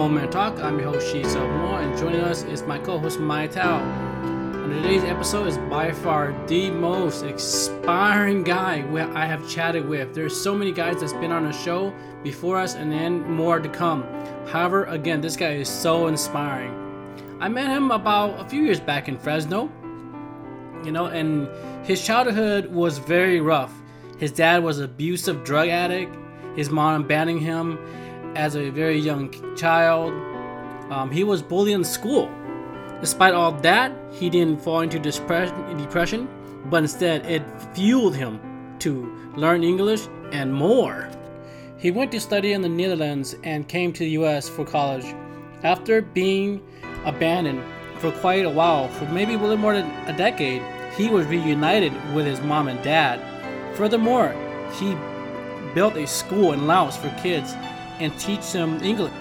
Moment Talk. I'm your host, Shiso Moore, and joining us is my co host, Mai Tao. And today's episode is by far the most inspiring guy I have chatted with. There's so many guys that's been on the show before us and then more to come. However, again, this guy is so inspiring. I met him about a few years back in Fresno, you know, and his childhood was very rough. His dad was abusive drug addict, his mom abandoning him as a very young child. Um, he was bullied in school. Despite all that, he didn't fall into depression, but instead it fueled him to learn English and more. He went to study in the Netherlands and came to the US for college. After being abandoned for quite a while, for maybe a little more than a decade, he was reunited with his mom and dad. Furthermore, he built a school in Laos for kids and teach them English.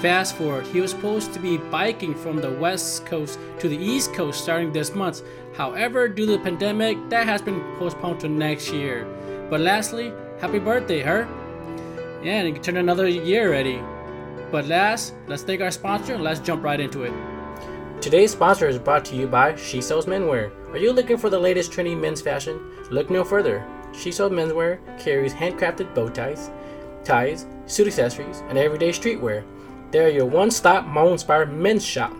Fast forward, he was supposed to be biking from the west coast to the east coast starting this month. However, due to the pandemic, that has been postponed to next year. But lastly, happy birthday, her. Yeah, and you turned another year already. But last, let's thank our sponsor and let's jump right into it. Today's sponsor is brought to you by Xixo Menswear. Are you looking for the latest trendy men's fashion? Look no further. Xixo Menswear carries handcrafted bow ties, ties, suit accessories, and everyday streetwear. They are your one stop Hmong inspired men's shop.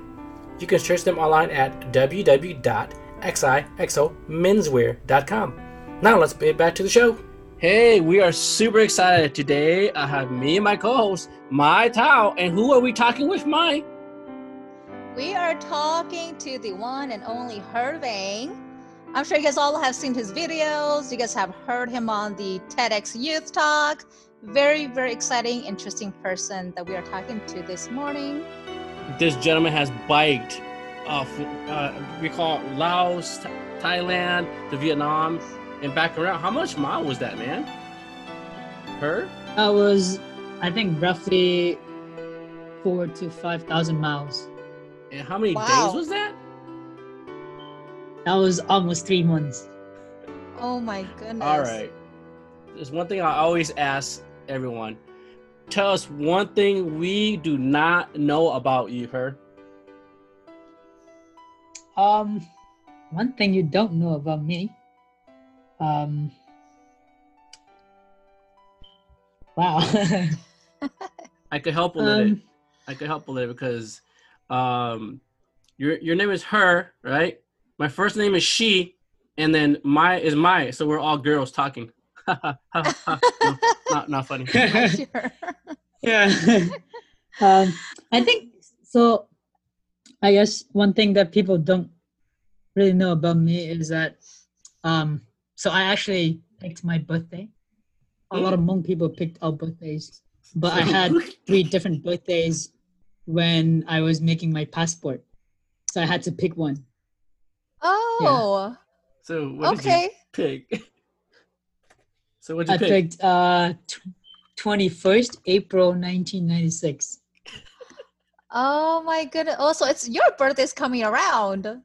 You can search them online at www.xixomenswear.com. Now let's get back to the show. Hey, we are super excited today. I have me and my co-host, Mai Tao, and who are we talking with, Mai? We are talking to the one and only Her Vang. I'm sure you guys all have seen his videos. You guys have heard him on the TEDx Youth Talk very, very exciting, interesting person that we are talking to this morning. This gentleman has biked off, uh, we call it Laos, Thailand, to Vietnam, and back around. How much mile was that, man? Her? That was, I think, roughly four to 5,000 miles. And how many wow. days was that? That was almost three months. Oh my goodness. All right. There's one thing I always ask everyone. Tell us one thing we do not know about you, her. Um, one thing you don't know about me. Um, wow. I could help a little. Um, I could help a little because, um, your your name is her, right? My first name is she, and then my is my. So we're all girls talking. No, not not funny. sure. yeah. um, I think so. I guess one thing that people don't really know about me is that, um, so I actually picked my birthday. A lot of Hmong people picked our birthdays, but I had three different birthdays when I was making my passport, so I had to pick one. Oh. Yeah. So what okay. did you pick? So what you I pick? picked uh, twenty first April nineteen ninety six. Oh my goodness! Oh, so it's your birthday's coming around.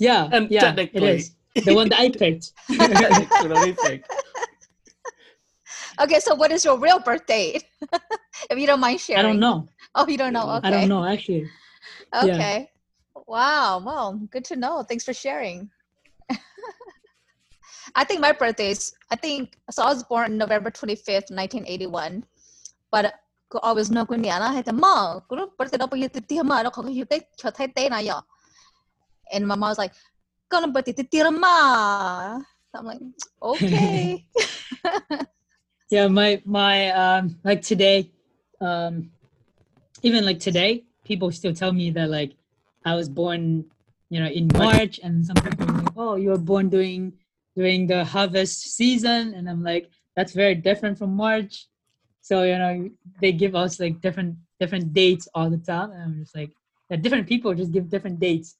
Yeah, um, yeah, it is the one that I picked. okay, so what is your real birthday? if you don't mind sharing. I don't know. Oh, you don't know? Okay. I don't know actually. Okay. Yeah. Wow. Well, good to know. Thanks for sharing. I think my birthday is, I think, so I was born November 25th, 1981. But cô always cô nhà nó hay cô birthday vậy. And my mom was like, birthday. I'm like, okay. yeah, my my um like today, um even like today, people still tell me that like I was born, you know, in March, and some people like, oh, you were born during during the harvest season and i'm like that's very different from march. So you know they give us like different different dates all the time and i'm just like yeah, different people just give different dates.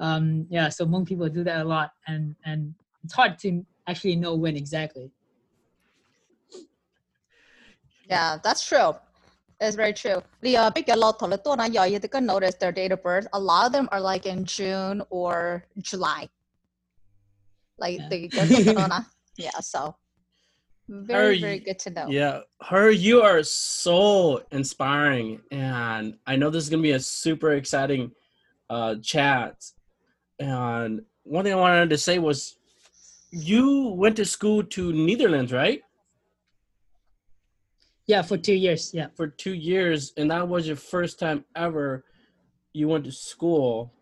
Um yeah so Hmong people do that a lot and and it's hard to actually know when exactly. Yeah that's true. It's very true. The uh, big lot of you can notice their date of birth. A lot of them are like in June or July like yeah. the, the corona. yeah, so Very, Her- very good to know. Yeah, her, you are so inspiring, and I know this is gonna be a super exciting uh, chat. And one thing I wanted to say was, you went to school to Netherlands, right, Yeah, for two years. Yeah. for two years, and that was your first time ever you went to school.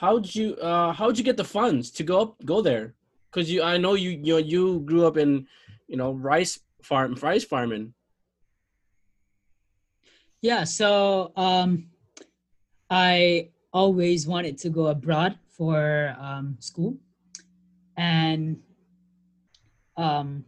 How'd you uh, how'd you get the funds to go up go there? Because you, I know you you know, you grew up in you know rice farm rice farming. Yeah, so um, I always wanted to go abroad for um, school, and um,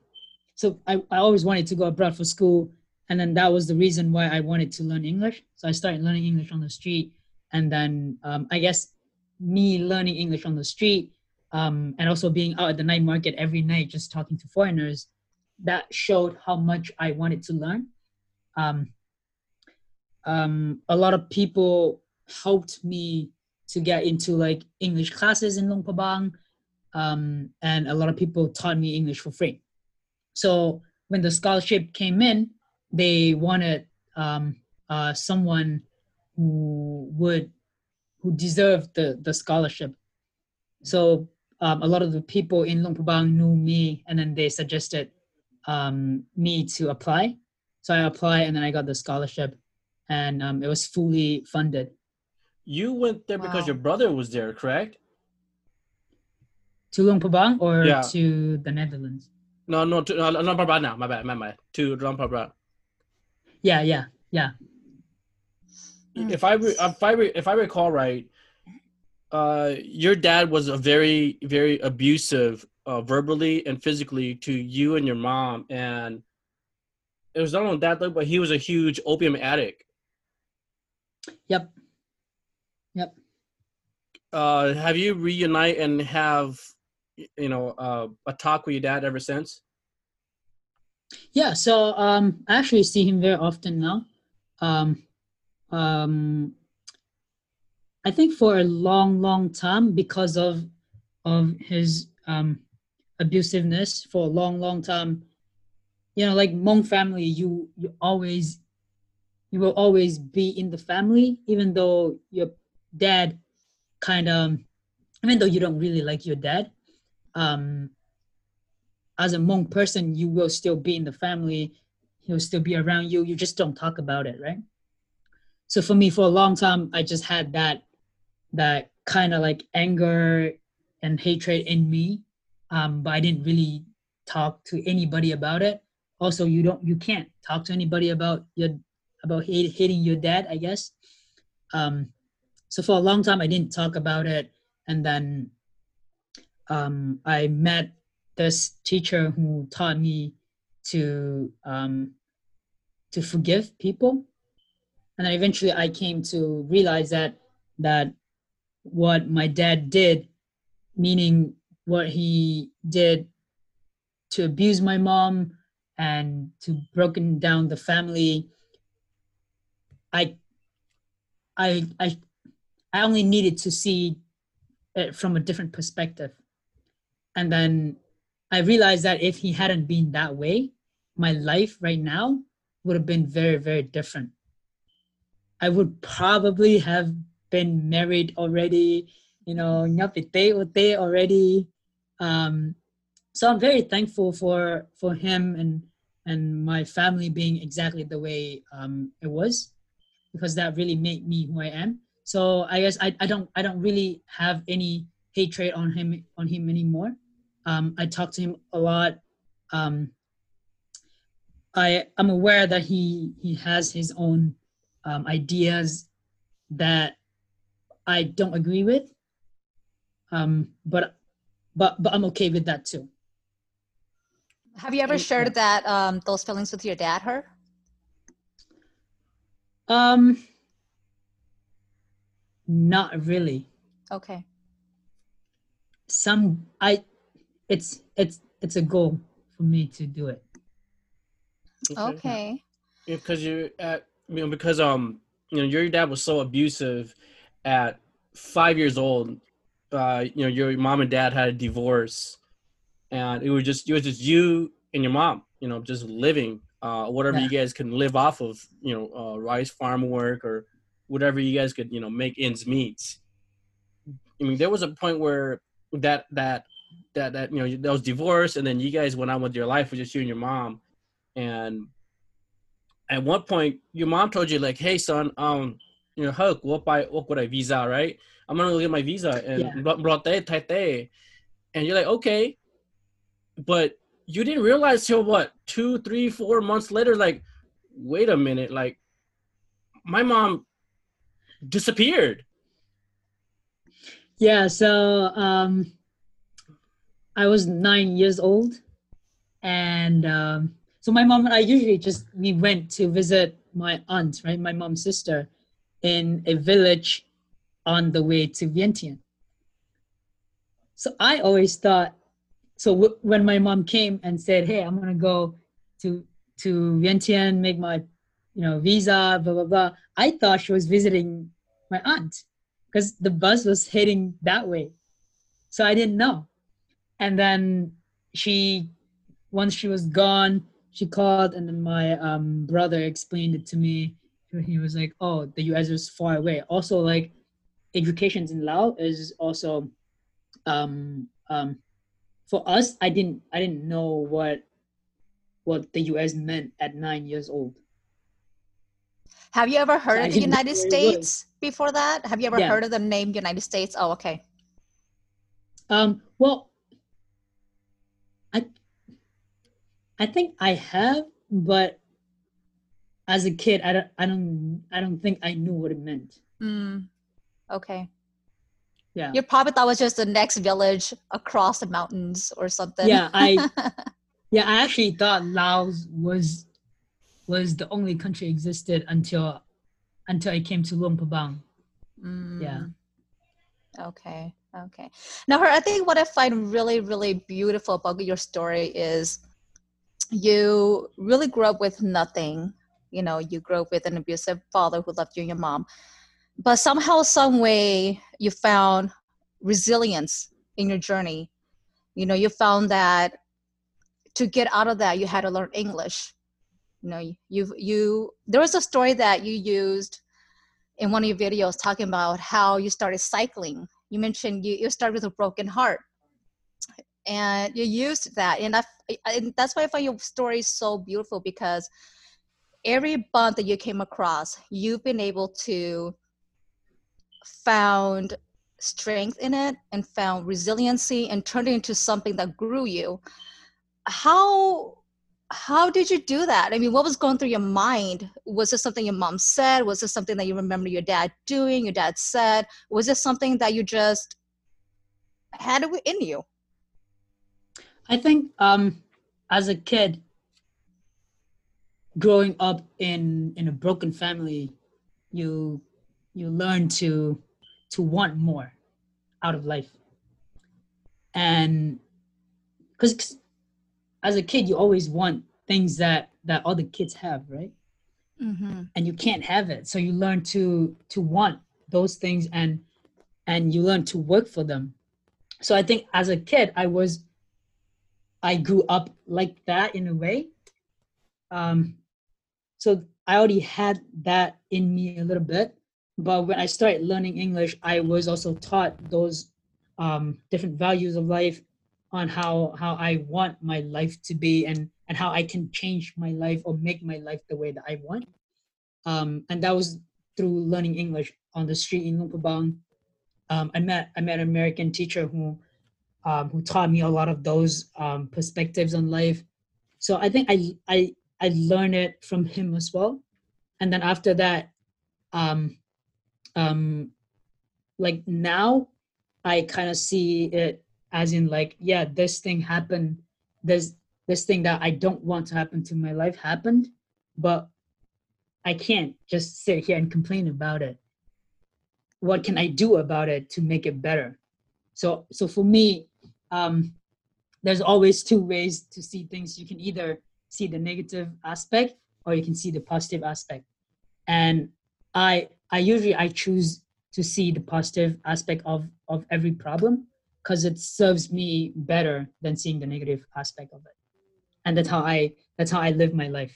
so I, I always wanted to go abroad for school, and then that was the reason why I wanted to learn English. So I started learning English on the street, and then um, I guess me learning English on the street, um, and also being out at the night market every night, just talking to foreigners, that showed how much I wanted to learn. Um, um, a lot of people helped me to get into like English classes in Luang Prabang, um, and a lot of people taught me English for free. So when the scholarship came in, they wanted um, uh, someone who would who deserved the the scholarship. So um, a lot of the people in Luang Prabang knew me, and then they suggested um, me to apply. So I applied, and then I got the scholarship and um, it was fully funded. You went there because your brother was there, correct? To Luang Prabang or Yeah. to the Netherlands? No, no, to, no, no, Prabhat now. My bad, my bad. To Ram Prabhat. Yeah, yeah, yeah. Mm. If I re- if I re- if I recall right, uh, your dad was a very very abusive, uh, verbally and physically to you and your mom, and it was not only that though, but he was a huge opium addict. Yep. Yep. Uh, have you reunite and have you know uh, a talk with your dad ever since? Yeah, so um, I actually see him very often now. Um, um, I think for a long, long time because of of his um, abusiveness for a long, long time. You know, like Hmong family, you you always you will always be in the family, even though your dad kind of, even though you don't really like your dad. Um, as a Hmong person, you will still be in the family. He'll still be around you. You just don't talk about it, right? So for me, for a long time, I just had that that kind of like anger and hatred in me, um, but I didn't really talk to anybody about it. Also, you don't, you can't talk to anybody about your about hate, hating your dad, I guess. Um, so for a long time, I didn't talk about it, and then um, I met this teacher who taught me to um, to forgive people, and then eventually I came to realize that that what my dad did, meaning what he did to abuse my mom and to broken down the family, I I I I only needed to see it from a different perspective. And then I realized that if he hadn't been that way, my life right now would have been very, very different. I would probably have been married already, you know, nyapite ote already. Um, so I'm very thankful for for him and and my family being exactly the way um, it was, because that really made me who I am. So I guess I, I don't I don't really have any hatred on him on him anymore. Um, I talk to him a lot. Um, I I'm aware that he he has his own um, ideas that I don't agree with. Um, but but but I'm okay with that too. Have you ever And- shared that um, those feelings with your dad, her? Um, not really. Okay. Some I, it's it's it's a goal for me to do it. Okay. because you at you know because um you know your dad was so abusive at five years old uh you know your mom and dad had a divorce and it was just it was just you and your mom, you know, just living, uh, whatever Yeah. you guys can live off of, you know, uh, rice farm work or whatever you guys could, you know, make ends meet. I mean, there was a point where that that that that you know that was divorce, and then you guys went on with your life with just you and your mom, and at one point your mom told you like, "Hey, son, um, you know, Hug, what by what would I visa, right? I'm gonna go get my visa and Yeah. bro- brote taite." and you're like, okay, but you didn't realize till what two, three, four months later, like, wait a minute, like, my mom disappeared. Yeah, so um, I was nine years old, and um, so my mom and I usually just we went to visit my aunt, right, my mom's sister, in a village on the way to Vientiane. So I always thought, so w- when my mom came and said, "Hey, I'm gonna go to to Vientiane, make my, you know, visa, blah blah blah," I thought she was visiting my aunt because the bus was heading that way. So I didn't know. And then she, once she was gone, she called, and then my um, brother explained it to me. He was like, "Oh, the U.S. is far away." Also, like, education in Laos is also, um, um, for us. I didn't, I didn't know what, what the U.S. meant at nine years old. Have you ever heard I of the United States before that? Have you ever Yeah. heard of the name United States? Oh, okay. Um, well, I I think I have, but as a kid, I don't, I don't, I don't think I knew what it meant. Mm, okay. Yeah. You probably thought it was just the next village across the mountains or something. Yeah, I, yeah, I actually thought Laos was was the only country existed until until I came to Luang Prabang. Yeah. Mm. Okay. Okay. Now, her, I think what I find really, really beautiful about your story is you really grew up with nothing. You know, you grew up with an abusive father who left you and your mom, but somehow, some way, you found resilience in your journey. You know, you found that to get out of that, you had to learn English. You know, you you there was a story that you used in one of your videos talking about how you started cycling. You mentioned you, you started with a broken heart and you used that. And, I, and that's why I find your story so beautiful because every bump that you came across, you've been able to found strength in it and found resiliency and turned it into something that grew you. How how did you do that? I mean, what was going through your mind? Was this something your mom said? Was this something that you remember your dad doing? Your dad said? Was this something that you just had in you? I think um, as a kid, growing up in in a broken family, you you learn to to want more out of life, and because as a kid you always want things that that other kids have, right? Mm-hmm. and you can't have it so you learn to to want those things and and you learn to work for them so i think as a kid i was i grew up like that in a way um so i already had that in me a little bit but when i started learning english i was also taught those um different values of life on how how i want my life to be and and how I can change my life or make my life the way that I want. Um, and that was through learning English on the street in Luang Prabang. Um, I met I met an American teacher who um, who taught me a lot of those um, perspectives on life. So I think I I I learned it from him as well. And then after that, um, um, like now, I kind of see it as in like yeah, this thing happened. There's this thing that I don't want to happen to my life happened, but I can't just sit here and complain about it. What can I do about it to make it better? So, so for me, um, there's always two ways to see things. You can either see the negative aspect or you can see the positive aspect. And I, I usually I choose to see the positive aspect of of every problem because it serves me better than seeing the negative aspect of it. and that's how I that's how I live my life.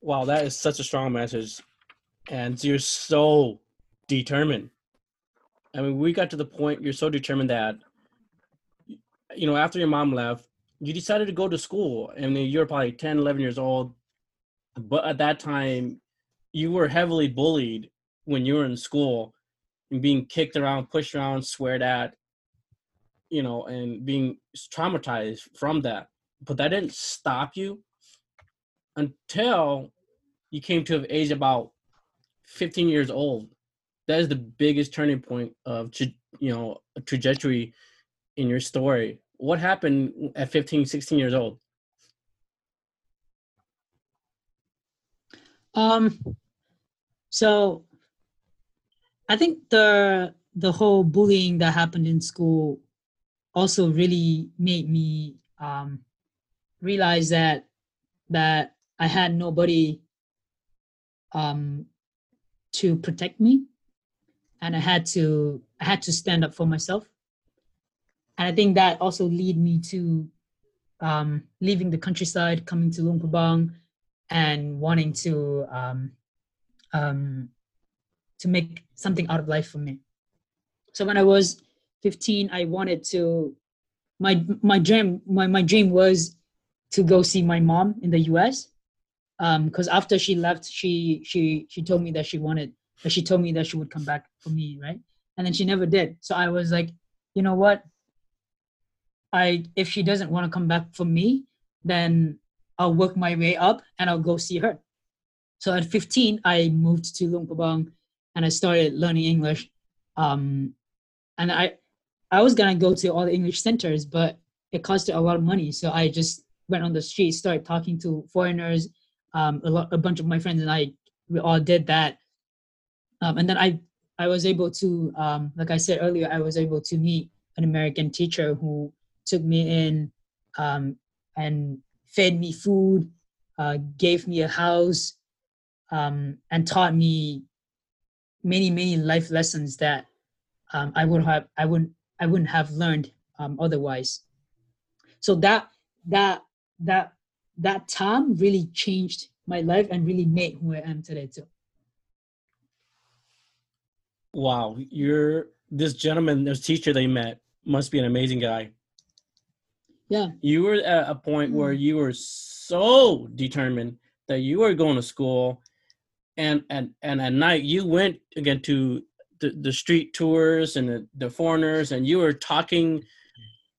Wow, that is such a strong message. And you're so determined. I mean, we got to the point you're so determined that, you know, after your mom left, you decided to go to school. Mean, you're probably 10, 11 years old. But at that time, you were heavily bullied when you were in school and being kicked around, pushed around, sweared at, you know, and being traumatized from that. But that didn't stop you until you came to age about 15 years old. That is the biggest turning point of you know trajectory in your story. What happened at 15, 16 years old? Um, so I think the the whole bullying that happened in school also really made me um, realize that that I had nobody um, to protect me, and I had to I had to stand up for myself. And I think that also led me to um, leaving the countryside, coming to Luang Prabang, and wanting to um, um, to make something out of life for me. So when I was 15, I wanted to my my dream my, my dream was to go see my mom in the US because um, after she left, she she she told me that she wanted that she told me that she would come back for me, right? And then she never did. So I was like, you know what? I if she doesn't want to come back for me, then I'll work my way up and I'll go see her. So at 15, I moved to Luang Prabang and I started learning English. Um, and I I was gonna go to all the English centers, but it costed a lot of money. So I just went on the street, started talking to foreigners, um, a, lot, a bunch of my friends and I, we all did that. Um, and then I, I was able to, um, like I said earlier, I was able to meet an American teacher who took me in um, and fed me food, uh, gave me a house, um, and taught me many, many life lessons that um, I would have, I wouldn't, I wouldn't have learned otherwise. So that that that that time really changed my life and really made who I am today too. Wow, you're this gentleman, this teacher they met must be an amazing guy. Yeah. You were at a point mm where you were so determined that you were going to school and and and at night you went again to the, the street tours and the, the foreigners and you were talking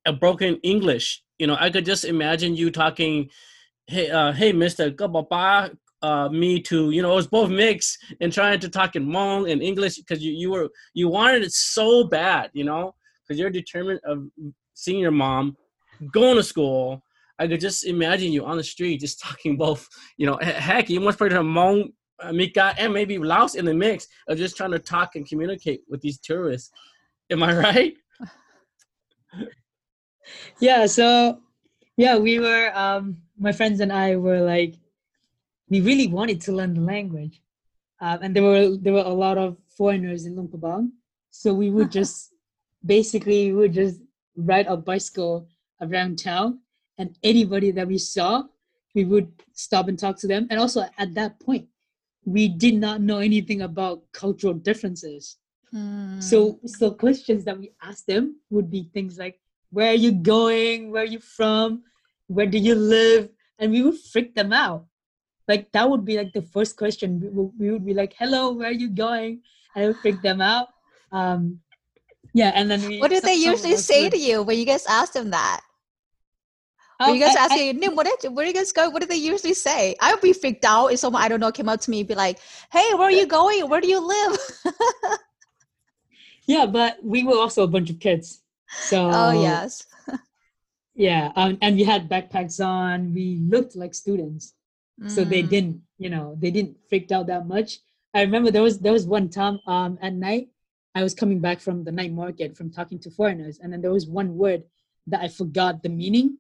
a broken English. You know, I could just imagine you talking hey, uh, hey, Mister, uh, me to, you know, it was both mixed and trying to talk in Hmong and English because you, you were, you wanted it so bad, you know, because you're determined of seeing your mom, going to school. I could just imagine you on the street just talking both, you know, heck, you must put Hmong, uh, Mika, and maybe Laos in the mix of just trying to talk and communicate with these tourists. Am I right? yeah. So, yeah, we were, um, my friends and I were like, we really wanted to learn the language, um, and there were there were a lot of foreigners in Luang Prabang, so we would just basically we would just ride a bicycle around town, and anybody that we saw, we would stop and talk to them. And also at that point, we did not know anything about cultural differences. Hmm. So so questions that we asked them would be things like, "Where are you going? Where are you from? where do you live and we would freak them out like that would be like the first question we would, we would be like hello where are you going and I would freak them out um yeah and then we, what do they usually say would, to you when you guys ask them that when um, you guys I, ask you, Nim, what did, where are you guys go? What do they usually say? I would be freaked out if someone I don't know came up to me and be like, "Hey, where are you going? Where do you live?" yeah, but we were also a bunch of kids, so oh yes, yeah um, and we had backpacks on we looked like students mm. so they mm. didn't you know they didn't freaked out that much i remember there was there was one time um at night i was coming back from the night market from talking to foreigners and then there was one word that i forgot the meaning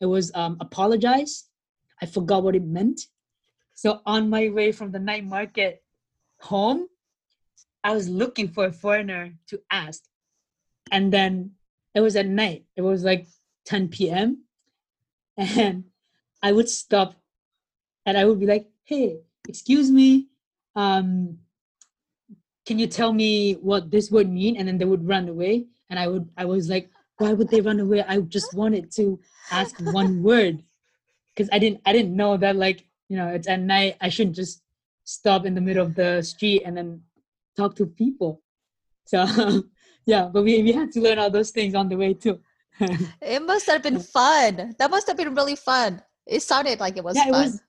it was um apologize i forgot what it meant so on my way from the night market home i was looking for a foreigner to ask and then it was at night it was like 10 p.m. and I would stop and I would be like, "Hey, excuse me, um, can you tell me what this would mean?" And then they would run away, and I would I was like, "Why would they run away? I just wanted to ask one word because I didn't I didn't know that like you know it's at night. I shouldn't just stop in the middle of the street and then talk to people." So yeah, but we we had to learn all those things on the way too. it must have been fun. That must have been really fun. It sounded like it was Yeah, it fun. was-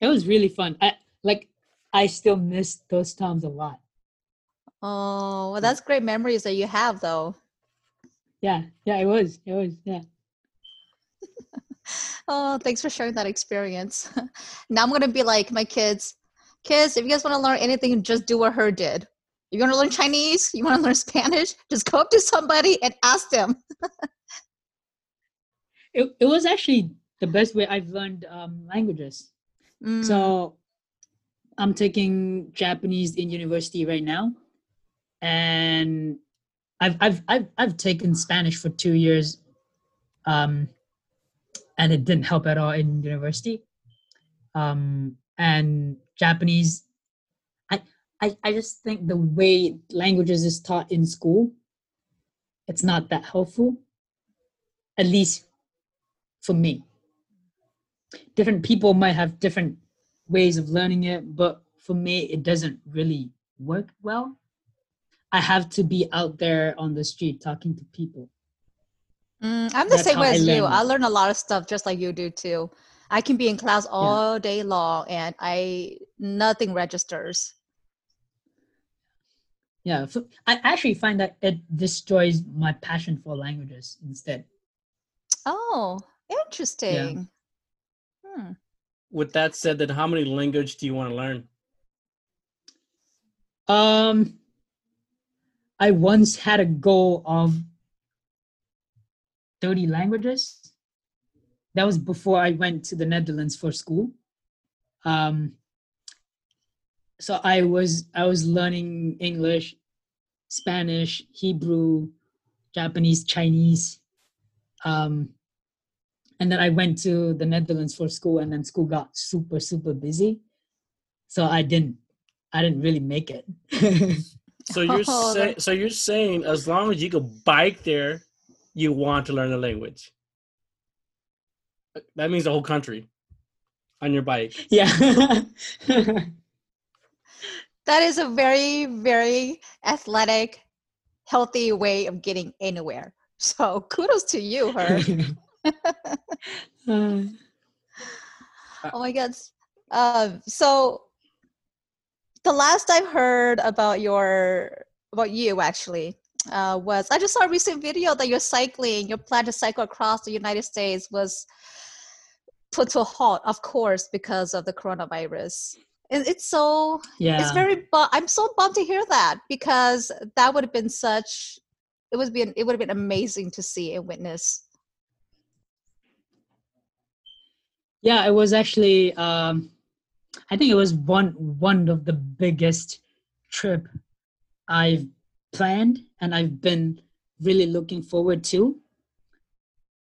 it was really fun. I like I still miss those times a lot. oh, well, that's great memories that you have, though. Yeah, yeah, it was. It was, yeah. Oh, thanks for sharing that experience. now I'm gonna be like my kids. Kids, if you guys want to learn anything, just do what her did. You want to learn Chinese? You want to learn Spanish? Just go up to somebody and ask them. It it was actually the best way I've learned um languages. Mm, So I'm taking Japanese in university right now. And I've I've I've I've taken Spanish for two years. Um and it didn't help at all in university. Um and Japanese I I, I just think the way languages is taught in school, it's not that helpful. At least for me. Different people might have different ways of learning it, but for me, it doesn't really work well. I have to be out there on the street talking to people. mm, I'm the that's same way I as you. learn. I learn a lot of stuff just like you do too. I can be in class all day long and I nothing registers. Yeah, so I actually find that it destroys my passion for languages instead. Oh, interesting. Hmm. With that said, then how many language do you want to learn? Um, I once had a goal of 30 languages. That was before I went to the Netherlands for school. Um, so I was I was learning English, Spanish, Hebrew, Japanese, Chinese. Um, and then I went to the Netherlands for school, and then school got super super busy, so I didn't I didn't really make it. So you're Oh, say, so you're saying as long as you can bike there, you want to learn the language. That means the whole country on your bike. yeah. That is a very, very athletic, healthy way of getting anywhere. So kudos to you, her. Oh my god. Um, so the last I heard about your about you actually uh, was I just saw a recent video that you're cycling. Your plan to cycle across the United States was put to a halt, of course, because of the coronavirus. It, it's so yeah. it's very bu- i'm so bummed to hear that because that would have been such it would be it would have been amazing to see and witness yeah, it was actually um I think it was one one of the biggest trip I've planned and I've been really looking forward to.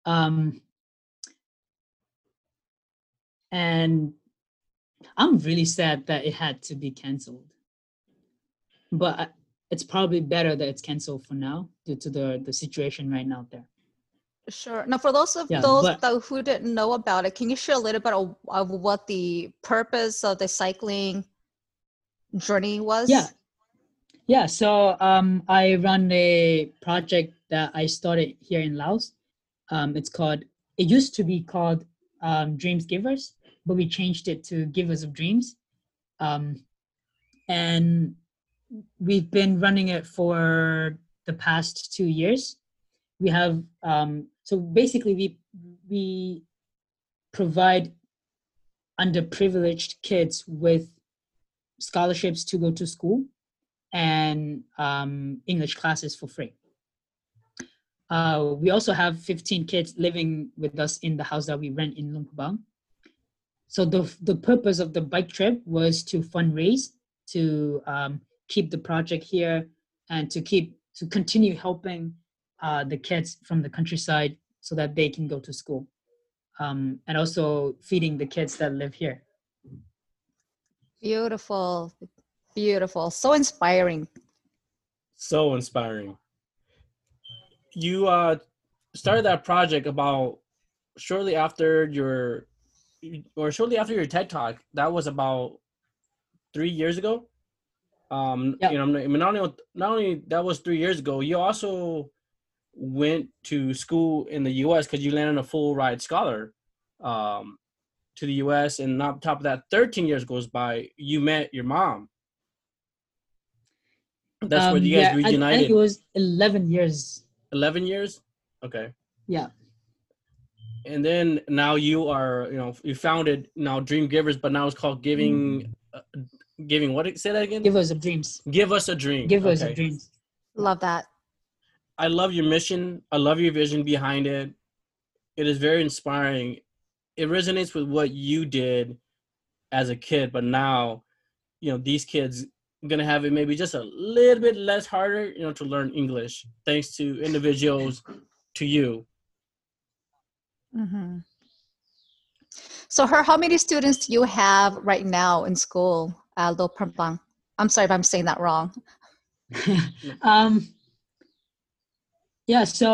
Um and I'm really sad that it had to be canceled. But it's probably better that it's canceled for now due to the the situation right now there. Sure now for those of Yeah, those but- that, who didn't know about it can you share a little bit of, of what the purpose of the cycling journey was Yeah. Yeah. So um, I run a project that I started here in Laos. Um, it's called, it used to be called um, Dreams Givers, but we changed it to Givers of Dreams. Um, and we've been running it for the past two years. We have, um, so basically, we, we provide underprivileged kids with scholarships to go to school and um, English classes for free. Uh, we also have 15 kids living with us in the house that we rent in Luang Prabang. So the, the purpose of the bike trip was to fundraise, to um, keep the project here and to keep, to continue helping uh, the kids from the countryside so that they can go to school um, and also feeding the kids that live here Beautiful. Beautiful. So inspiring. So inspiring. You uh started that project about shortly after your or shortly after your TED talk. That was about three years ago. Um, Yeah. you know, I mean, not only not only that was three years ago. You also went to school in the U.S. because you landed a full ride scholar um, to the U.S. And on top of that, 13 years goes by. You met your mom. That's where Um, you guys yeah, I- I, reunited. think it was 11 years 11 years. Okay. yeah and then now you are you know you founded now dream givers but now it's called giving uh, giving what say that again give us a dreams give us a dream give us a Okay. dreams Love that. I love your mission i love your vision behind it it is very inspiring it resonates with what you did as a kid but now you know these kids gonna have it maybe just a little bit less harder you know to learn english thanks to individuals to you Mm-hmm. So, her, how many students do you have right now in school, Aldo Prampang? I'm sorry if I'm saying that wrong. um yeah so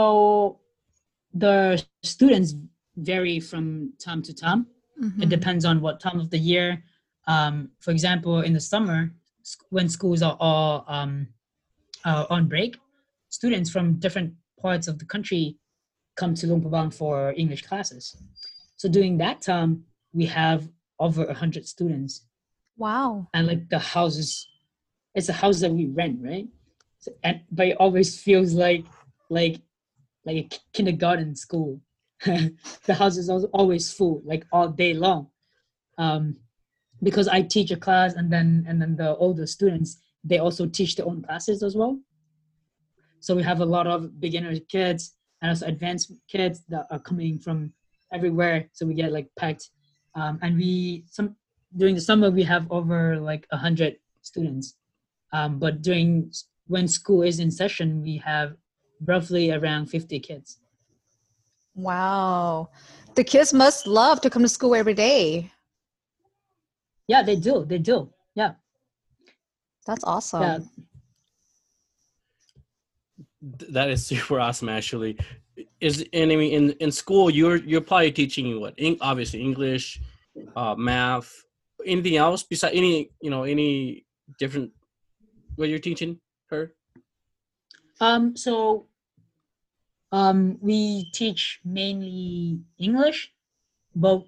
the students vary from time to time. Mhm. it depends on what time of the year. Um for example in the summer when schools are all um uh, on break students from different parts of the country come to Luang Prabang for english classes. So during that time we have over 100 students. Wow. and like the houses it's a house that we rent right? So, and but it always feels like like like a kindergarten school. The house is always full like all day long. Um because i teach a class and then and then the older students they also teach their own classes as well. So we have a lot of beginner kids and also advanced kids that are coming from everywhere. So we get like packed. Um, and we some during the summer we have over like a hundred students. Um, but during when school is in session we have roughly around 50 kids. Wow. The kids must love to come to school every day. yeah they do they do. Yeah. That's awesome. yeah that is super awesome actually. Is and i mean in in school you're you're probably teaching what? Eng, obviously english uh math anything else besides any you know any different what you're teaching her um so um we teach mainly english but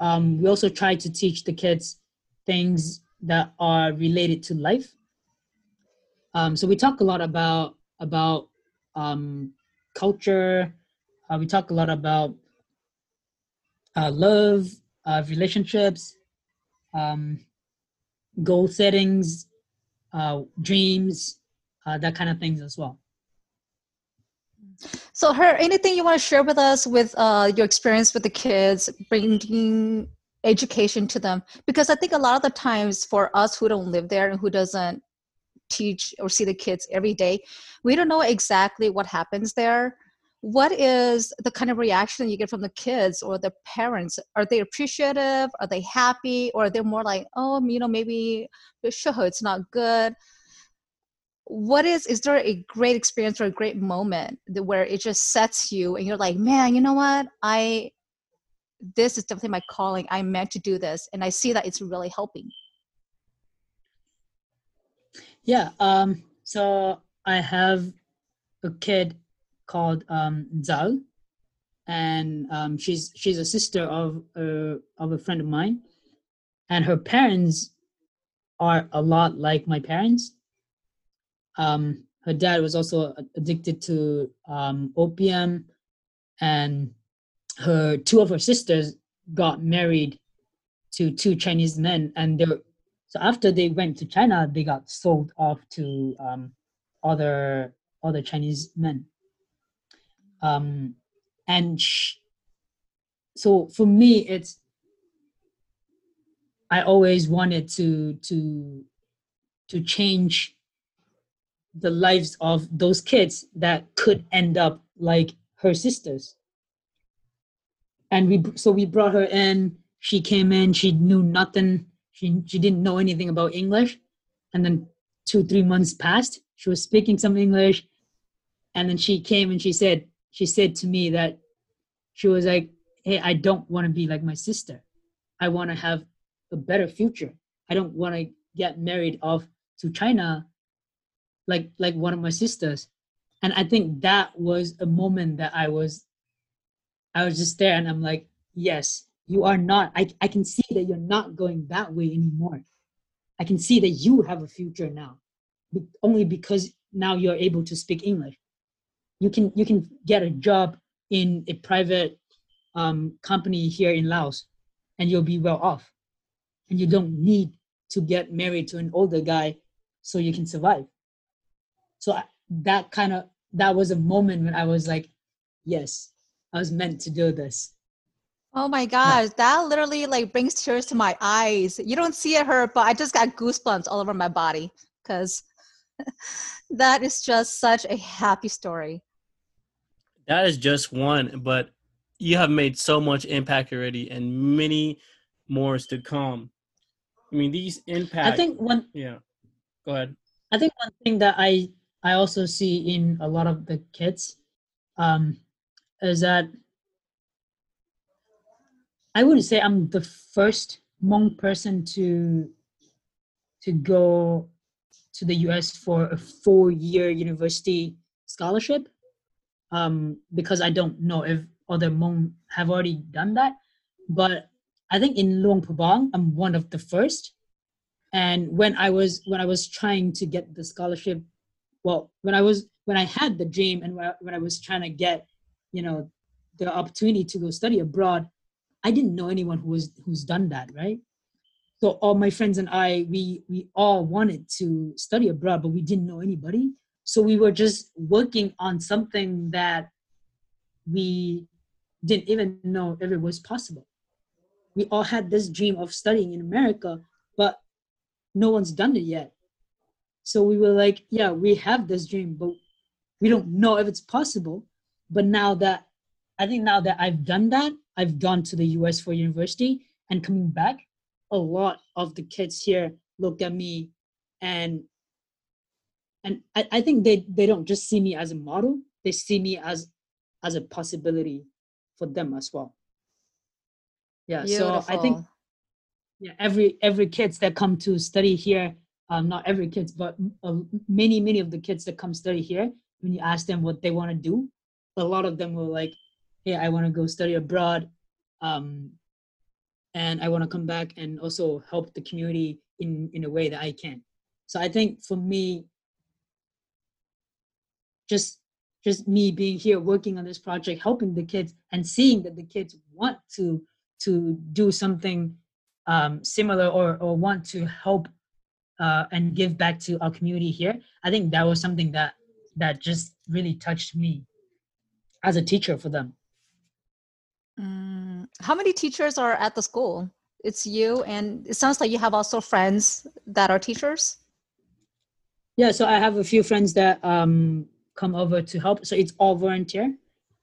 um we also try to teach the kids things that are related to life. Um so we talk a lot about about um culture. Uh, we talk a lot about uh, love uh, relationships um goal settings uh dreams uh, that kind of things as well So, her, anything you want to share with us with uh, your experience with the kids, bringing education to them? Because I think a lot of the times for us who don't live there and who doesn't teach or see the kids every day, we don't know exactly what happens there. What is the kind of reaction you get from the kids or the parents? Are they appreciative? Are they happy? Or are they more like, oh, you know, maybe sure, it's not good? What is is there a great experience or a great moment that where it just sets you and you're like man you know what i this is definitely my calling i'm meant to do this and i see that it's really helping Yeah. Um. So I have a kid called um Zal, and um she's she's a sister of a of a friend of mine, and her parents are a lot like my parents. Um, her dad was also addicted to um opium, and her two of her sisters got married to two Chinese men, and they're so after they went to China, they got sold off to um, other other Chinese men. Um, and sh- so for me, it's I always wanted to to to change the lives of those kids that could end up like her sisters. and we so we brought her in. She came in. She knew nothing. She she didn't know anything about English, and then two three months passed. She was speaking some English, and then she came and she said she said to me that she was like, "Hey, I don't want to be like my sister. I want to have a better future. I don't want to get married off to China like like one of my sisters." And I think that was a moment that I was I was just there and I'm like, "Yes, you are not I I can see that you're not going that way anymore. I can see that you have a future now. Be- only because now you're able to speak English. You can you can get a job in a private um, company here in Laos, and you'll be well off, and you don't need to get married to an older guy so you can survive. So I, that kind of that was a moment when I was like, yes, I was meant to do this. Oh my gosh, that literally like brings tears to my eyes. You don't see it hurt, but I just got goosebumps all over my body because that is just such a happy story. That is just one, but you have made so much impact already, and many more is to come. I mean, these impact. I think one Yeah. Go ahead. I think one thing that I I also see in a lot of the kids um, is that I wouldn't say I'm the first Hmong person to to go to the U.S. for a four-year university scholarship um, because I don't know if other Hmong have already done that. But I think in Luang Prabang, I'm one of the first and when i was when i was trying to get the scholarship well when i was when i had the dream and when I, was trying to get you know the opportunity to go study abroad i didn't know anyone who was who's done that right? So all my friends and i we we all wanted to study abroad but we didn't know anybody. So we were just working on something that we didn't even know if it was possible. We all had this dream of studying in america but no one's done it yet. So we were like, yeah, we have this dream, but we don't know if it's possible. But now that I think now that I've done that, I've gone to the US for university and coming back, a lot of the kids here look at me and and I, I think they, they don't just see me as a model, they see me as as a possibility for them as well. Yeah. So I think yeah every every kids that come to study here um not every kids but uh, many many of the kids that come study here when you ask them what they want to do a lot of them were like hey i want to go study abroad um and i want to come back and also help the community in in a way that i can. So i think for me just just me being here working on this project helping the kids and seeing that the kids want to to do something um, similar or, or want to help uh, and give back to our community here i think that was something that that just really touched me as a teacher for them Mm, how many teachers are at the school? It's you, and it sounds like you have also friends that are teachers. yeah so i have a few friends that um, come over to help so it's all volunteer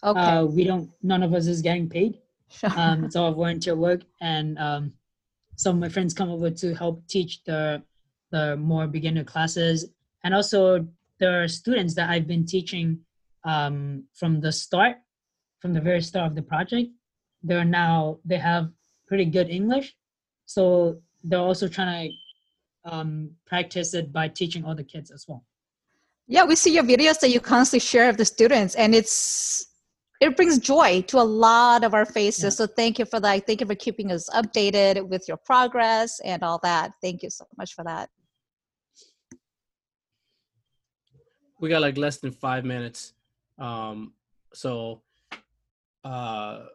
Okay. uh, we don't none of us is getting paid um, it's all volunteer work and um, some of my friends come over to help teach the the more beginner classes and also there are students that i've been teaching um, from the start from the very start of the project they're now they have pretty good english so they're also trying to um, practice it by teaching other kids as well yeah, we see your videos that you constantly share with the students, and it's it brings joy to a lot of our faces. Yeah. So thank you for that. Thank you for keeping us updated with your progress and all that. Thank you so much for that. We got like less than five minutes. Um, so uh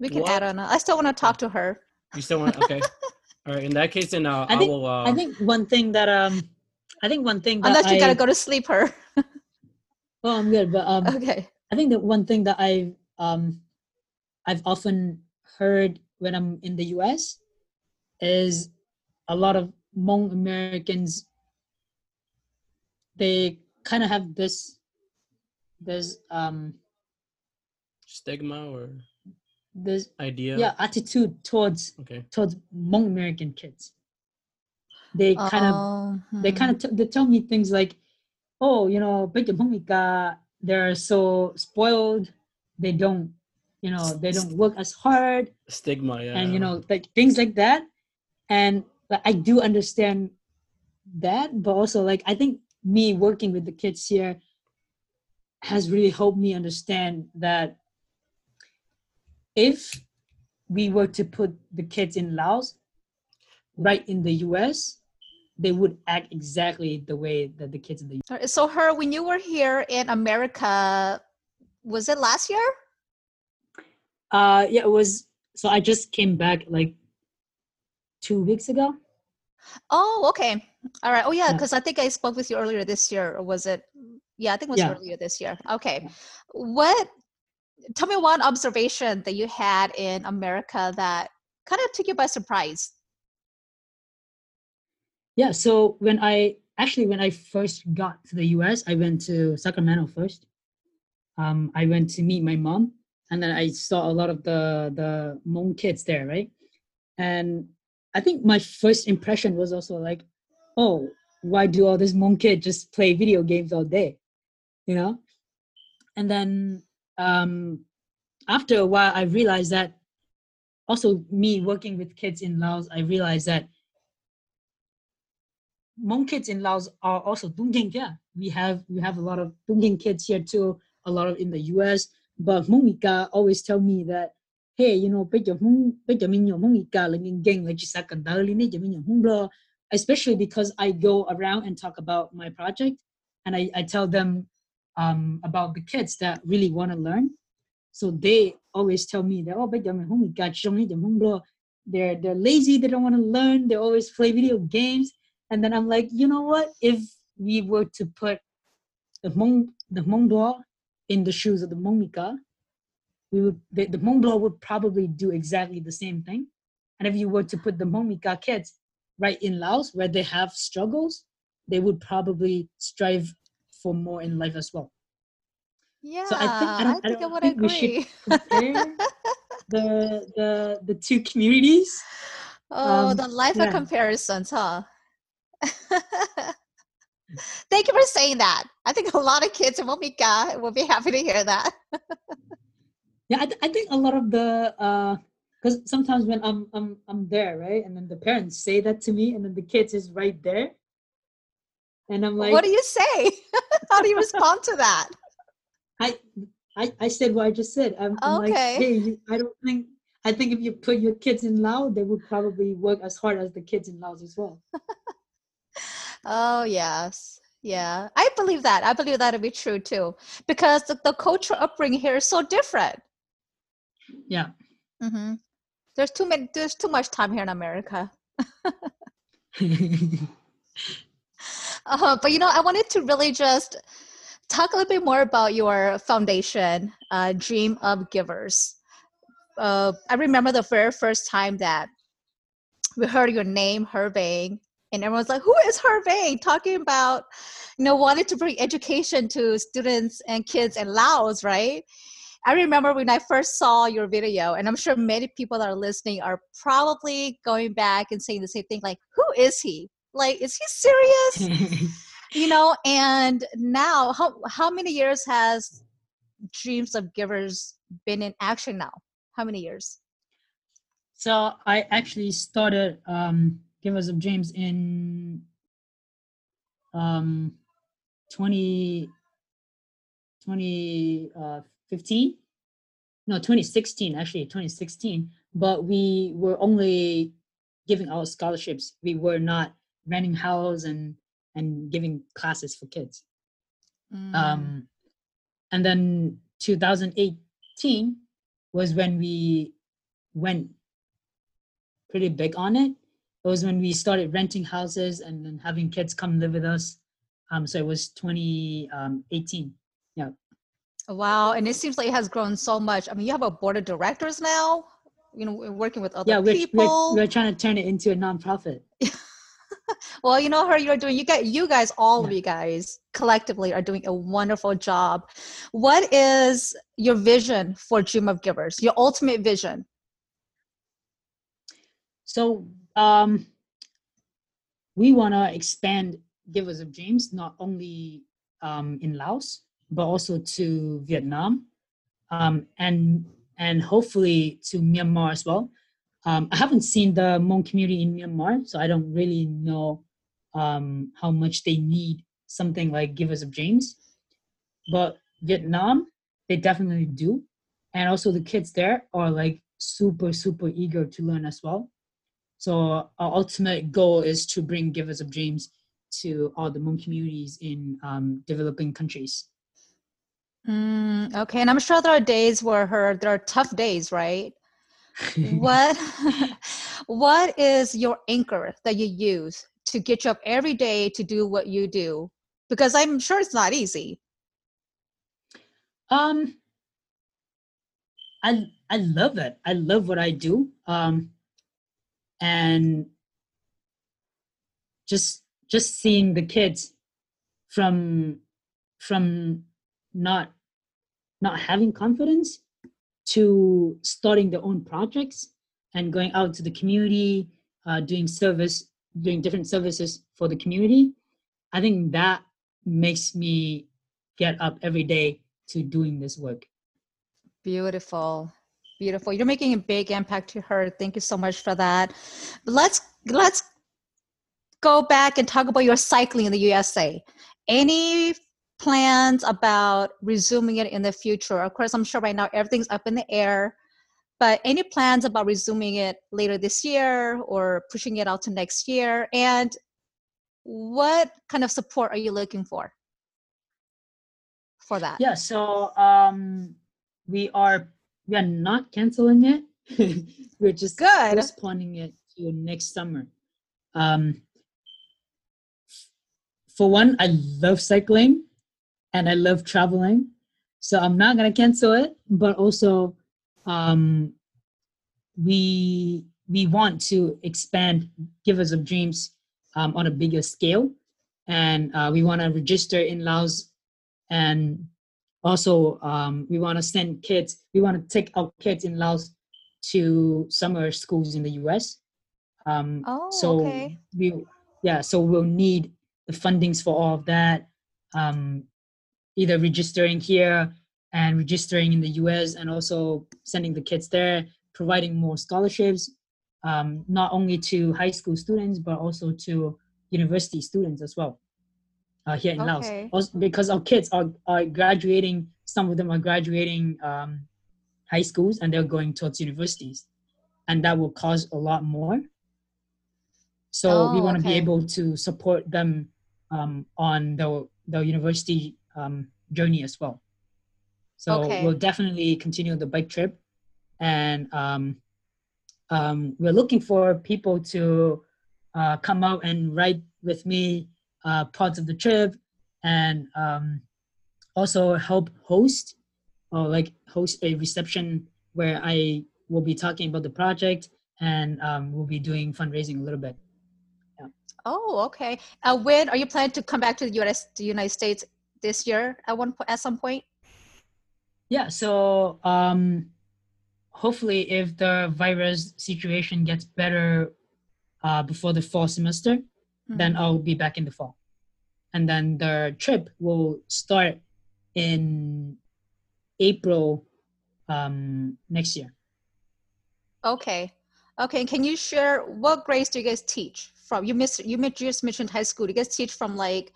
We can What- add on. I still want to talk to her. you still want okay. All right, in that case then uh, I I, think- will uh i think one thing that um i think one thing that Unless you I, gotta go to sleep, her. oh i'm good but um okay. I think that one thing that I've um, I've often heard when I'm in the U.S. is a lot of Hmong Americans. They kind of have this this um, stigma or this idea. yeah attitude towards Okay. towards Hmong American kids. They kind of Oh, they hmm. kind of t- they tell me things like, "Oh, you know, big Hmongika, they're so spoiled. They don't, you know, they don't work as hard, Stigma. Yeah. and you know, like things like that." And like, I do understand that, but also like I think me working with the kids here has really helped me understand that if we were to put the kids in Laos right in the US, they would act exactly the way that the kids in the Alright, So, her, when you were here in America, was it last year? uh yeah it was so I just came back like two weeks ago. Oh, okay. All right. Oh, yeah, because I think I spoke with you earlier this year, or was it? Yeah, I think it was Yeah. earlier this year. Okay. What? Tell me one observation that you had in America that kind of took you by surprise. Yeah, so when I actually when I first got to the US, I went to Sacramento first. Um, I went to meet my mom, and then I saw a lot of the the Hmong kids there, right? And I think my first impression was also like, oh, why do all these Hmong kids just play video games all day, you know? And then um, after a while, I realized that also me working with kids in Laos, I realized that Hmong kids in Laos are also Dungjing. Yeah, we have we have a lot of Dungjing kids here too. A lot of in the U.S. But Hmongika always tell me that, hey, you know. Especially because I go around and talk about my project, and I I tell them um, about the kids that really want to learn. So they always tell me that, oh, Hmong. They're they're lazy. They don't want to learn. They always play video games. And then I'm like, you know what? If we were to put the Hmong the Hmong in the shoes of the Hmongika, we would the, the Hmong would probably do exactly the same thing. And if you were to put the Hmongika kids right in Laos where they have struggles, they would probably strive for more in life as well. Yeah, So I think I don't, I think I don't would think we should agree. compare the the the two communities. Oh, Um, the life yeah. of comparisons, huh? Thank you for saying that. I think a lot of kids in Hmongika will be happy to hear that. Yeah, I, th- I think a lot of the because sometimes when I'm I'm I'm there, right, and then the parents say that to me, and then the kids is right there, and I'm like, what do you say? How do you respond to that? I I I said what I just said. I'm, I'm like, hey, I don't think I think if you put your kids in Laos, they would probably work as hard as the kids in Laos as well. Oh, yes. Yeah, I believe that. I believe that to be true too, because the, the cultural upbringing here is so different. Yeah. Mm hmm There's too many. There's too much time here in America. Uh, but you know, I wanted to really just talk a little bit more about your foundation, uh, Dream of Givers. Uh, I remember the very first time that we heard your name, Her Vang, and everyone's like, "Who is Her Vang?" Talking about, you know, wanting to bring education to students and kids in Laos, right? I remember when I first saw your video, and I'm sure many people that are listening are probably going back and saying the same thing, like, "Who is he? Like, is he serious?" you know and now how how many years has dreams of givers been in action now how many years so I actually started um, Givers of Dreams in um, 20, 2015. No, 2016, actually, 2016. But we were only giving out scholarships. We were not renting house and and giving classes for kids. Mm. Um, and then 2018 was when we went pretty big on it. It was when we started renting houses and then having kids come live with us. Um, so it was 2018. Yeah. Wow and it seems like it has grown so much i mean you have a board of directors now you know working with other Yeah, we're, people we're, we're trying to turn it into a nonprofit. well, you know how you're doing. You guys, you guys, all of you guys collectively are doing a wonderful job. What is your vision for Dream of Givers? Your ultimate vision? So um, we want to expand Givers of Dreams not only um, in Laos but also to Vietnam, um, and and hopefully to Myanmar as well. Um, I haven't seen the Hmong community in Myanmar, so I don't really know um, how much they need something like Givers of Dreams. But Vietnam, they definitely do, and also the kids there are like super super eager to learn as well. So our ultimate goal is to bring Givers of Dreams to all the Hmong communities in um, developing countries. Mm, okay, and I'm sure there are days where her there are tough days, right? what what is your anchor that you use to get you up every day to do what you do? Because I'm sure it's not easy. Um, I I love it. I love what I do. Um, and just just seeing the kids from from not not having confidence to starting their own projects and going out to the community, uh, doing service, doing different services for the community. I think that makes me get up every day to doing this work. Beautiful. Beautiful. You're making a big impact to her. Thank you so much for that. Let's let's go back and talk about your cycling in the USA. Any plans about resuming it in the future? Of course, I'm sure right now everything's up in the air. But any plans about resuming it later this year or pushing it out to next year? And what kind of support are you looking for for that? Yeah, so um, we are we are not canceling it. We're just Good. postponing it to next summer. Um, for one, I love cycling and I love traveling, so I'm not gonna cancel it. But also, um, we we want to expand Givers of Dreams um, on a bigger scale, and uh, we want to register in Laos, and also um, we want to send kids. We want to take our kids in Laos to summer schools in the U.S. Um, Oh, so okay. we yeah, so we'll need the fundings for all of that. Um, either registering here and registering in the US and also sending the kids there, providing more scholarships, um, not only to high school students, but also to university students as well uh, here in Laos. Okay. Also, because our kids are, are graduating, some of them are graduating um, high schools and they're going towards universities. And that will cause a lot more. So we Oh, want to be able to support them um, on the, the university um, journey as well. So Okay. we'll definitely continue the bike trip, and um, um, we're looking for people to uh, come out and ride with me uh, parts of the trip, and um, also help host or like host a reception where I will be talking about the project and um, we'll be doing fundraising a little bit. Oh, okay. Uh, when are you planning to come back to the US, the United States this year at one at some point? Yeah, so um, hopefully, if the virus situation gets better uh, before the fall semester, then I'll be back in the fall. And then the trip will start in April um, next year. Okay. Okay. Can you share what grades do you guys teach from? You miss you just mentioned high school. Do you guys teach from like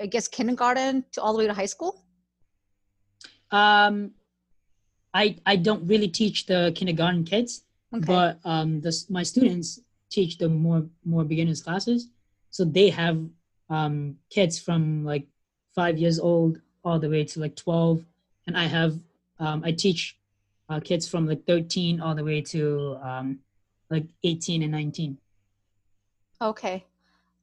I guess kindergarten to all the way to high school? Um, I I don't really teach the kindergarten kids, Okay. but um, the, my students teach the more more beginners classes, so they have um, kids from like five years old all the way to like twelve, and I have um, I teach uh, kids from like thirteen all the way to um, like eighteen and nineteen. Okay.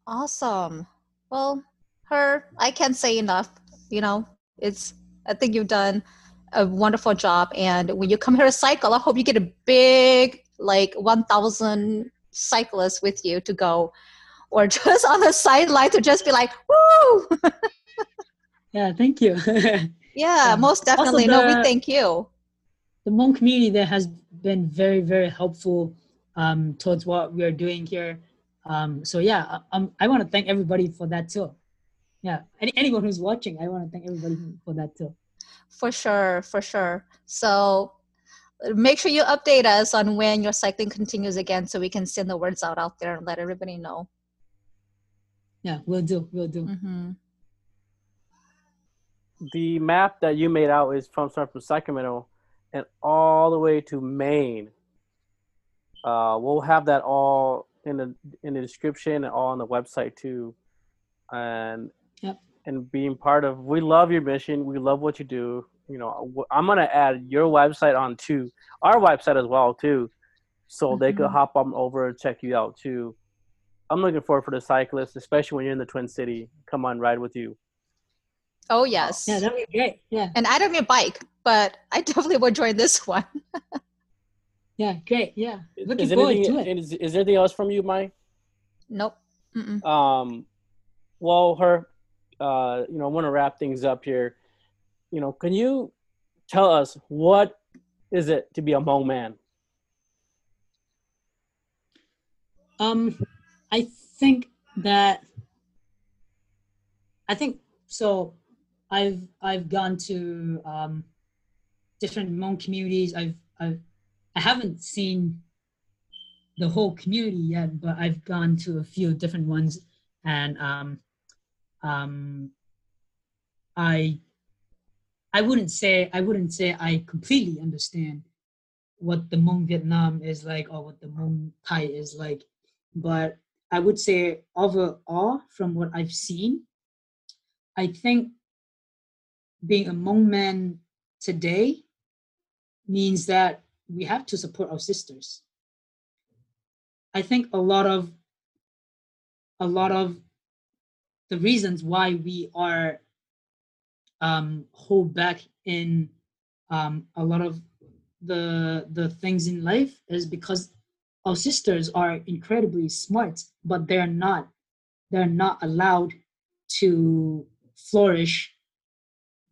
Awesome. Well, her, I can't say enough. You know, it's, I think you've done a wonderful job. And when you come here to cycle, I hope you get a big, like 1,000 cyclists with you to go or just on the sideline to just be like, woo! Yeah, thank you. yeah, most definitely. no, we thank you. the Hmong community there has been very, very helpful um, towards what we are doing here. Um, so yeah, I- um, I want to thank everybody for that too. Yeah, any, anyone who's watching, I want to thank everybody for that too. For sure, for sure. So make sure you update us on when your cycling continues again so we can send the words out out there and let everybody know. Yeah, we'll do, we'll do. hmm The map that you made out is from starting from Sacramento and all the way to Maine. Uh, we'll have that all in the in the description and all on the website too. And Yep. and being part of, we love your mission. We love what you do. You know, I'm gonna add your website on to our website as well too, so they could Mhm. hop on over and check you out too. I'm looking forward for the cyclists, especially when you're in the Twin City. Come on, ride with you. Oh, yes. Yeah, that'd be great. Yeah, and I don't need a bike, but I definitely would join this one. yeah, great. Yeah, looking is forward anything, to it. Is, is there anything else from you, Mike? nope. Mm-mm. Um, well, her, uh, you know, I want to wrap things up here. You know, can you tell us what is it to be a Hmong man? Um, I think that I think so. I've I've gone to um, different Hmong communities. I've I've I haven't seen the whole community yet, but I've gone to a few different ones, and um, um, I I wouldn't say I wouldn't say I completely understand what the Hmong Vietnam is like or what the Hmong Thai is like, but I would say overall, from what I've seen, I think being a Hmong man today means that we have to support our sisters. I think a lot of a lot of the reasons why we are um, hold back in um, a lot of the the things in life is because our sisters are incredibly smart, but they're not they're not allowed to flourish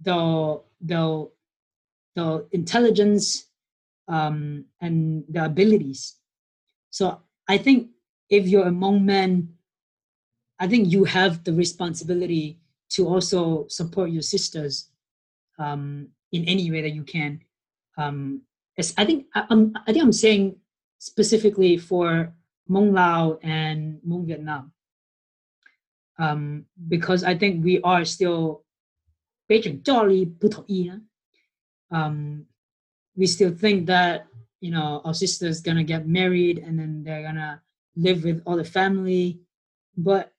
the the the intelligence um, and the abilities. So I think if you're a Hmong man, I think you have the responsibility to also support your sisters um, in any way that you can. Um, I think I, am I think I'm saying specifically for Hmong Lao and Hmong Vietnam. Um, because I think we are still jolly um, we still think that you know our sister's gonna get married and then they're gonna live with all the family. But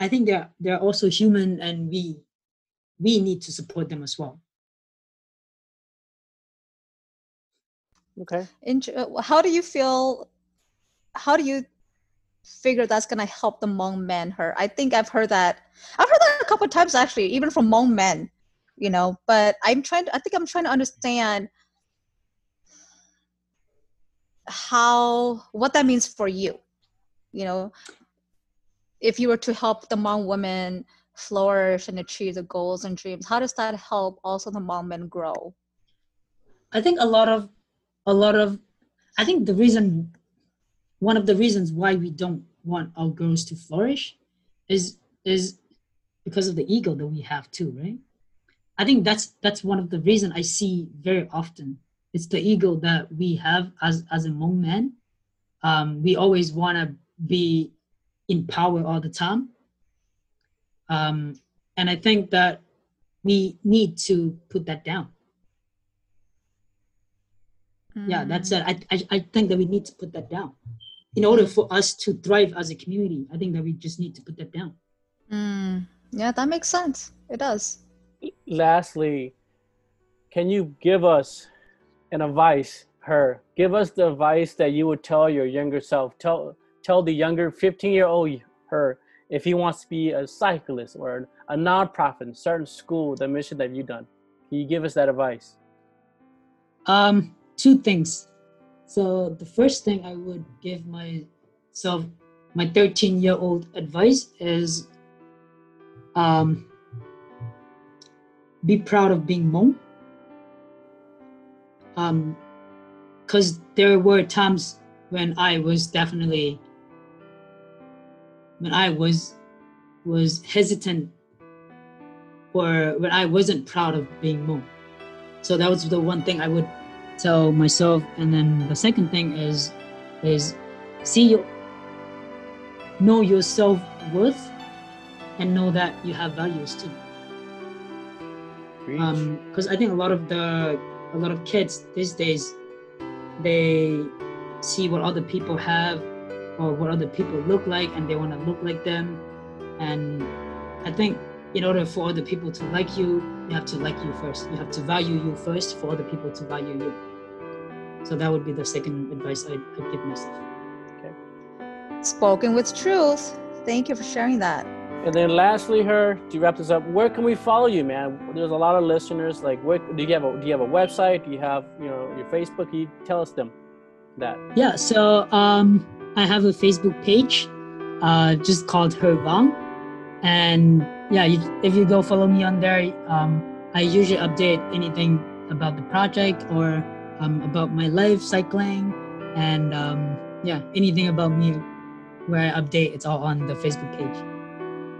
i think they're they're also human and we we need to support them as well Okay. Int- uh, how do you feel? How do you figure that's gonna help the Hmong men? Her, I think I've heard that. I've heard that a couple of times actually, even from Hmong men. You know, but I'm trying. To, I think I'm trying to understand how what that means for you. You know, if you were to help the Hmong women flourish and achieve the goals and dreams, how does that help also the Hmong men grow? I think a lot of a lot of I think the reason one of the reasons why we don't want our girls to flourish is is because of the ego that we have too, right? I think that's that's one of the reason I see very often. It's the ego that we have as as a Hmong man. Um, we always want to be in power all the time. Um, and I think that we need to put that down yeah that's it I, I i think that we need to put that down in order for us to thrive as a community i think that we just need to put that down Mm, yeah, that makes sense. It does. Lastly, can you give us an advice? Her, give us the advice that you would tell your younger self. Tell tell the younger 15 year old her if he wants to be a cyclist or a nonprofit, in certain school, the mission that you've done. Can you give us that advice? um two things so the first thing i would give myself my 13 year old advice is um, be proud of being Hmong. Um, because there were times when I was definitely when I was was hesitant or when I wasn't proud of being Hmong. So that was the one thing I would tell myself. And then the second thing is is see your know your self worth and know that you have values too. Preach. Um, because I think a lot of the a lot of kids these days they see what other people have or what other people look like and they want to look like them and i think in order for other people to like you you have to like you first you have to value you first for other people to value you so that would be the second advice i'd, I'd give myself okay Spoken with truth. Thank you for sharing that. And then lastly, her to wrap this up, where can we follow you, man? There's a lot of listeners. Like, where do you have a do you have a website? Do you have you know your Facebook? Can you tell us them that? yeah so um i have a facebook page uh just called her Vang. and yeah you, if you go follow me on there um i usually update anything about the project or um, about my life cycling and um yeah anything about me where i update it's all on the facebook page.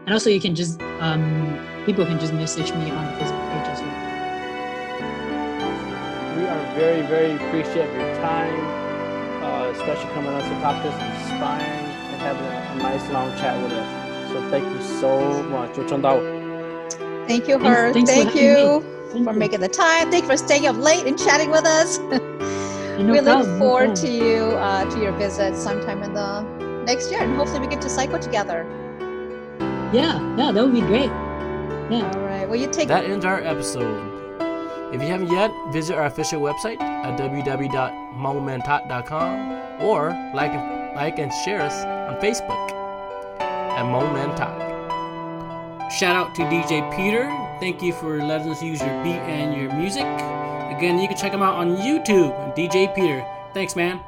And also you can just um people can just message me on the facebook page as well. We are very very appreciate your time, Especially special coming up to talk to us, inspiring, and having a nice long chat with us. So thank you so much. Thank you, Her. Thanks, thanks thank you thank for you. making the time. Thank you for staying up late and chatting with us. No we look forward to you uh, to your visit sometime in the next year, and hopefully we get to cycle together. Yeah, yeah, that would be great. Yeah. All right. Well, you take that ends our episode. If you haven't yet, visit our official website at www.momentalk.com or like and, like and share us on Facebook at Moment Talk. Shout out to DJ Peter. Thank you for letting us use your beat and your music. Again, you can check him out on YouTube, DJ Peter. Thanks, man.